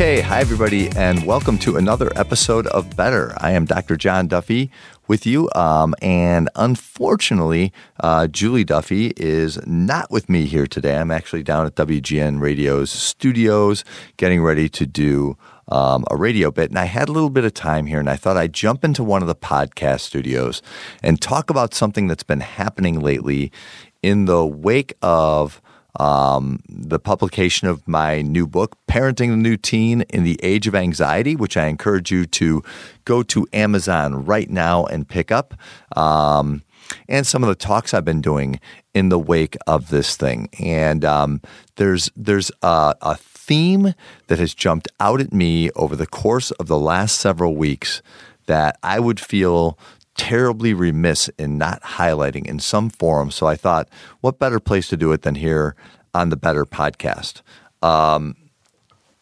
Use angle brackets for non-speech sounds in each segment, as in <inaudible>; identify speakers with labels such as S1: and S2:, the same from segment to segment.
S1: Okay, hi everybody, and welcome to another episode of Better. I am Dr. John Duffy with you, um, and unfortunately, uh, Julie Duffy is not with me here today. I'm actually down at WGN Radio's studios getting ready to do um, a radio bit, and I had a little bit of time here, and I thought I'd jump into one of the podcast studios and talk about something that's been happening lately in the wake of um, the publication of my new book, Parenting the New Teen in the Age of Anxiety, which I encourage you to go to Amazon right now and pick up. Um, and some of the talks I've been doing in the wake of this thing. And um, there's there's a, a theme that has jumped out at me over the course of the last several weeks that I would feel terribly remiss in not highlighting in some forum. So I thought, what better place to do it than here on the Better podcast? Um,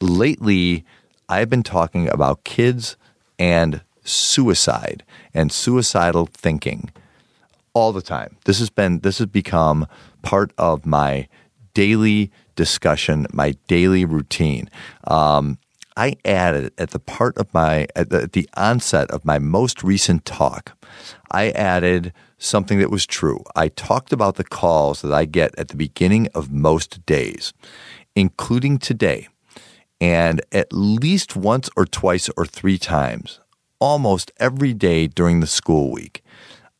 S1: lately, I've been talking about kids and suicide and suicidal thinking all the time. This has been this has become part of my daily discussion, my daily routine. Um, I added at the part of my at the, at the onset of my most recent talk, I added something that was true. I talked about the calls that I get at the beginning of most days, including today, and at least once or twice or three times, almost every day during the school week,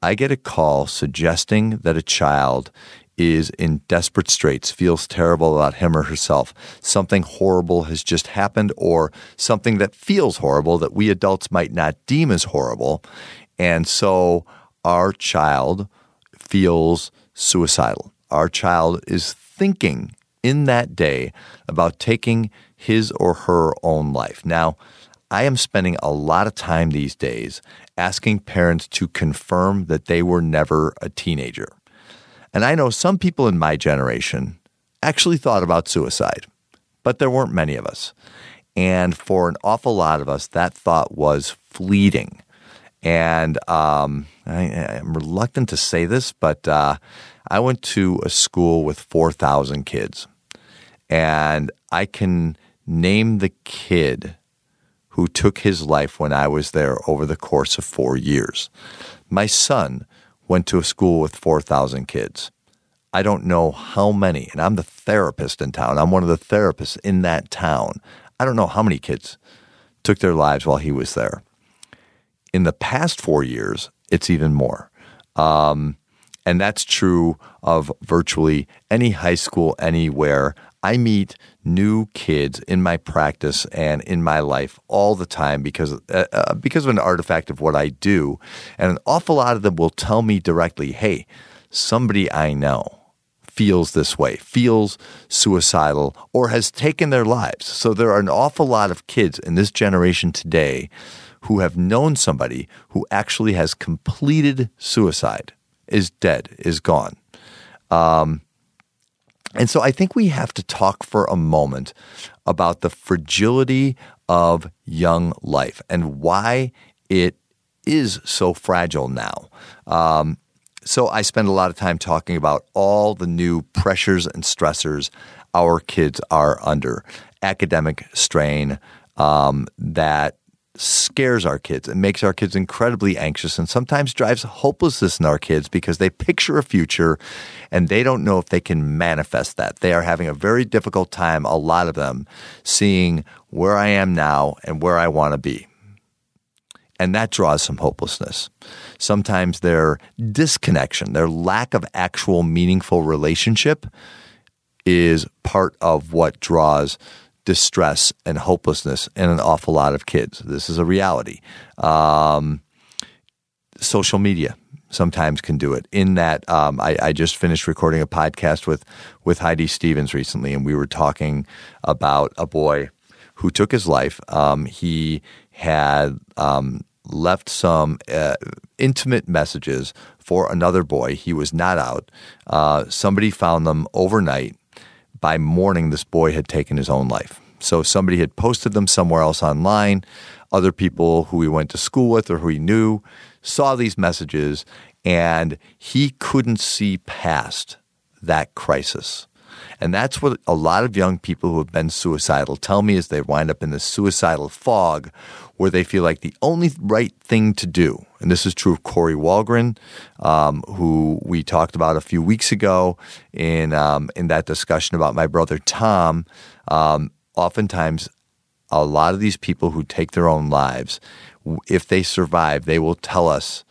S1: I get a call suggesting that a child is in desperate straits, feels terrible about him or herself, something horrible has just happened, or something that feels horrible that we adults might not deem as horrible. And so our child feels suicidal. Our child is thinking in that day about taking his or her own life. Now, I am spending a lot of time these days asking parents to confirm that they were never a teenager. And I know some people in my generation actually thought about suicide, but there weren't many of us. And for an awful lot of us, that thought was fleeting. And um, I, am reluctant to say this, but uh, I went to a school with 4,000 kids. And I can name the kid who took his life when I was there over the course of four years. My son went to a school with 4,000 kids. I don't know how many, and I'm the therapist in town. I'm one of the therapists in that town. I don't know how many kids took their lives while he was there. In the past four years, it's even more. Um, and that's true of virtually any high school anywhere. I meet new kids in my practice and in my life all the time because uh, uh, because of an artifact of what I do, and an awful lot of them will tell me directly, "Hey, somebody I know." feels this way, feels suicidal, or has taken their lives. So there are an awful lot of kids in this generation today who have known somebody who actually has completed suicide, is dead, is gone. Um, and so I think we have to talk for a moment about the fragility of young life and why it is so fragile now. Um, so I spend a lot of time talking about all the new pressures and stressors our kids are under, academic strain um, that scares our kids and makes our kids incredibly anxious and sometimes drives hopelessness in our kids because they picture a future and they don't know if they can manifest that. They are having a very difficult time, a lot of them, seeing where I am now and where I want to be. And that draws some hopelessness. Sometimes their disconnection, their lack of actual meaningful relationship is part of what draws distress and hopelessness in an awful lot of kids. This is a reality. Um, social media sometimes can do it. In that, um, I, I, just finished recording a podcast with with Heidi Stevens recently, and we were talking about a boy who took his life. Um, he had um, left some uh, intimate messages for another boy. He was not out. Uh, somebody found them overnight by morning, this boy had taken his own life. So somebody had posted them somewhere else online. Other people who he went to school with or who he knew saw these messages, and he couldn't see past that crisis And that's what a lot of young people who have been suicidal tell me is they wind up in the suicidal fog where they feel like the only right thing to do, and this is true of Corey Walgren, um, who we talked about a few weeks ago in um, in that discussion about my brother Tom. Um, oftentimes, a lot of these people who take their own lives, if they survive, they will tell us,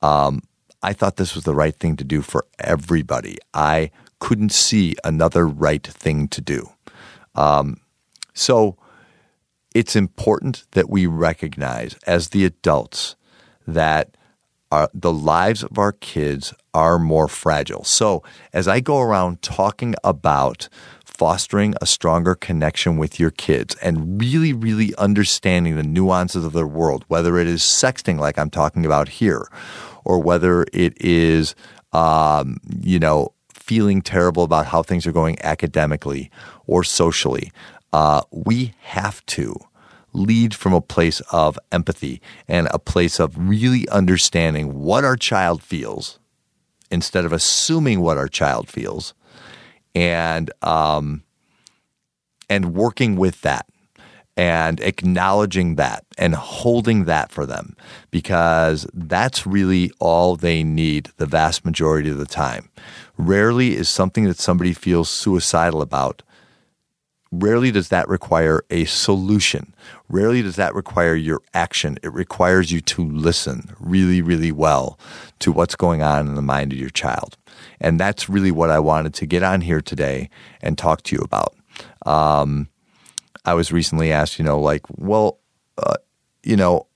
S1: um, "I thought this was the right thing to do for everybody. I couldn't see another right thing to do." Um, so it's important that we recognize as the adults that our, the lives of our kids are more fragile. So, as I go around talking about fostering a stronger connection with your kids and really, really understanding the nuances of their world, whether it is sexting, like I'm talking about here, or whether it is, um, you know, feeling terrible about how things are going academically or socially, uh, we have to lead from a place of empathy and a place of really understanding what our child feels instead of assuming what our child feels and um, and working with that and acknowledging that and holding that for them because that's really all they need the vast majority of the time. Rarely is something that somebody feels suicidal about Rarely does that require a solution. Rarely does that require your action. It requires you to listen really, really well to what's going on in the mind of your child. And that's really what I wanted to get on here today and talk to you about. Um, I was recently asked, you know, like, well, uh, you know,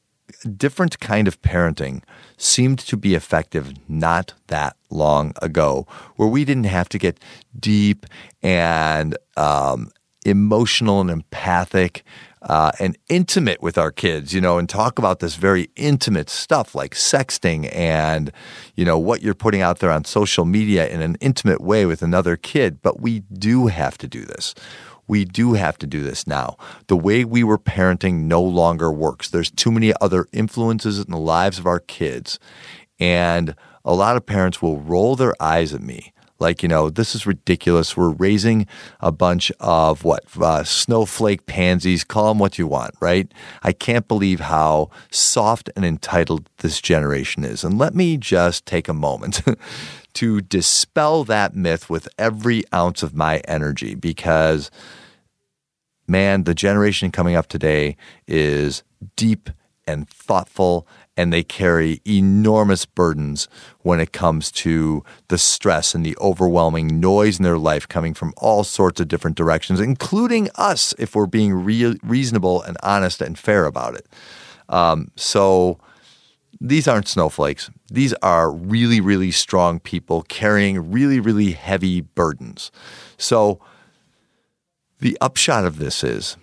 S1: different kind of parenting seemed to be effective not that long ago, where we didn't have to get deep and um, emotional and empathic uh, and intimate with our kids, you know, and talk about this very intimate stuff like sexting and, you know, what you're putting out there on social media in an intimate way with another kid. But we do have to do this. We do have to do this now. The way we were parenting no longer works. There's too many other influences in the lives of our kids. And a lot of parents will roll their eyes at me like, you know, this is ridiculous. We're raising a bunch of what, uh, snowflake pansies, call them what you want, right? I can't believe how soft and entitled this generation is. And let me just take a moment <laughs> to dispel that myth with every ounce of my energy because, man, the generation coming up today is deep and thoughtful and they carry enormous burdens when it comes to the stress and the overwhelming noise in their life coming from all sorts of different directions, including us, if we're being re- reasonable and honest and fair about it. Um, so these aren't snowflakes. These are really, really strong people carrying really, really heavy burdens. So the upshot of this is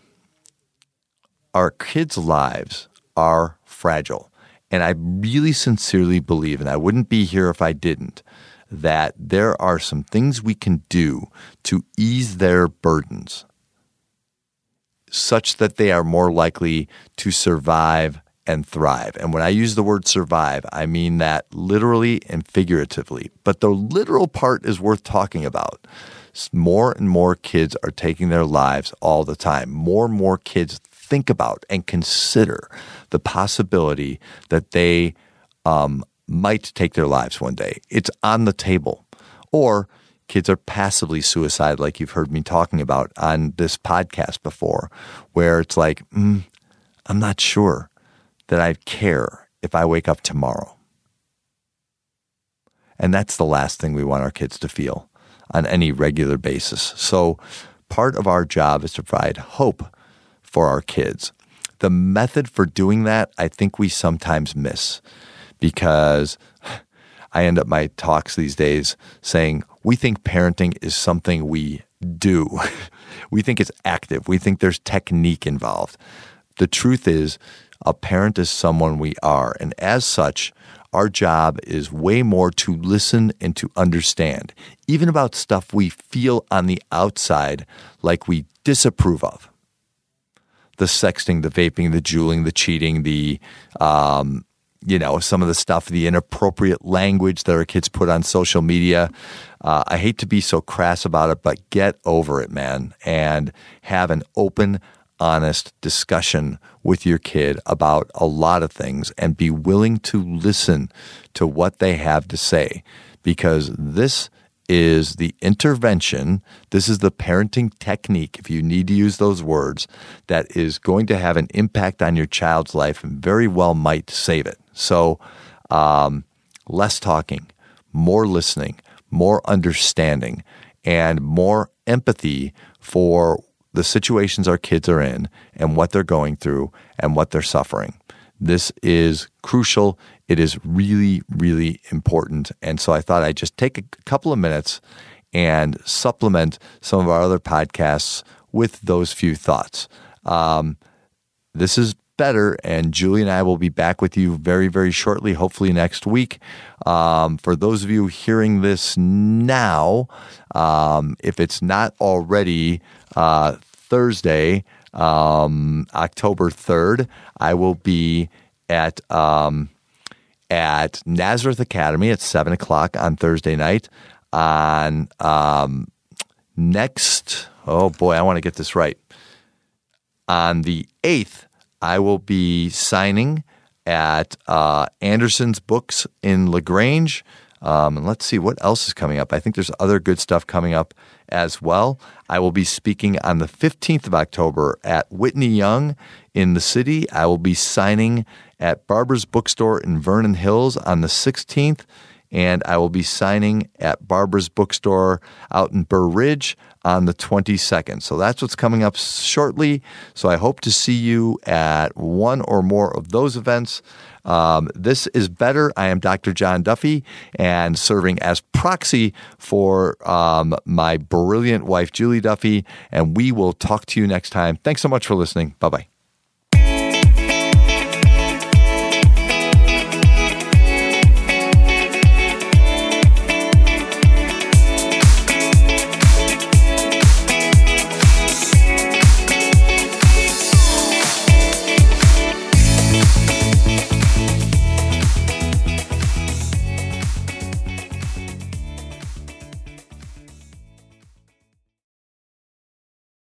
S1: our kids' lives are fragile. And I really sincerely believe, and I wouldn't be here if I didn't, that there are some things we can do to ease their burdens such that they are more likely to survive and thrive. And when I use the word survive, I mean that literally and figuratively. But the literal part is worth talking about. More and more kids are taking their lives all the time. More and more kids think about and consider the possibility that they um, might take their lives one day. It's on the table. Or kids are passively suicide, like you've heard me talking about on this podcast before, where it's like, mm, I'm not sure that I care if I wake up tomorrow. And that's the last thing we want our kids to feel on any regular basis. So, part of our job is to provide hope for our kids. The method for doing that, I think we sometimes miss because I end up my talks these days saying we think parenting is something we do. <laughs> we think it's active. We think there's technique involved. The truth is, a parent is someone we are. And as such, our job is way more to listen and to understand, even about stuff we feel on the outside like we disapprove of the sexting, the vaping, the juuling, the cheating, the um, you know, some of the stuff, the inappropriate language that our kids put on social media. Uh, I hate to be so crass about it, but get over it, man, and have an open, honest discussion with your kid about a lot of things and be willing to listen to what they have to say because this is the intervention. This is the parenting technique, if you need to use those words, that is going to have an impact on your child's life and very well might save it. So, um, less talking, more listening, more understanding, and more empathy for the situations our kids are in and what they're going through and what they're suffering. This is crucial. It is really, really important. And so I thought I'd just take a couple of minutes and supplement some of our other podcasts with those few thoughts. Um, this is and Julie and I will be back with you very, very shortly, hopefully next week. Um, for those of you hearing this now, um, if it's not already uh, Thursday, um, October 3rd, I will be at um, at Nazareth Academy at seven o'clock on Thursday night. On um, next, oh boy, I want to get this right. On the eighth, I will be signing at uh, Anderson's Books in Lagrange. Um, and let's see what else is coming up. I think there's other good stuff coming up as well. I will be speaking on the 15th of October at Whitney Young in the city. I will be signing at Barbara's Bookstore in Vernon Hills on the 16th. And I will be signing at Barbara's Bookstore out in Burr Ridge on the 22nd. So that's what's coming up shortly. So I hope to see you at one or more of those events. Um, this is better. I am Dr. John Duffy and serving as proxy for um, my brilliant wife, Julie Duffy. And we will talk to you next time. Thanks so much for listening. Bye bye.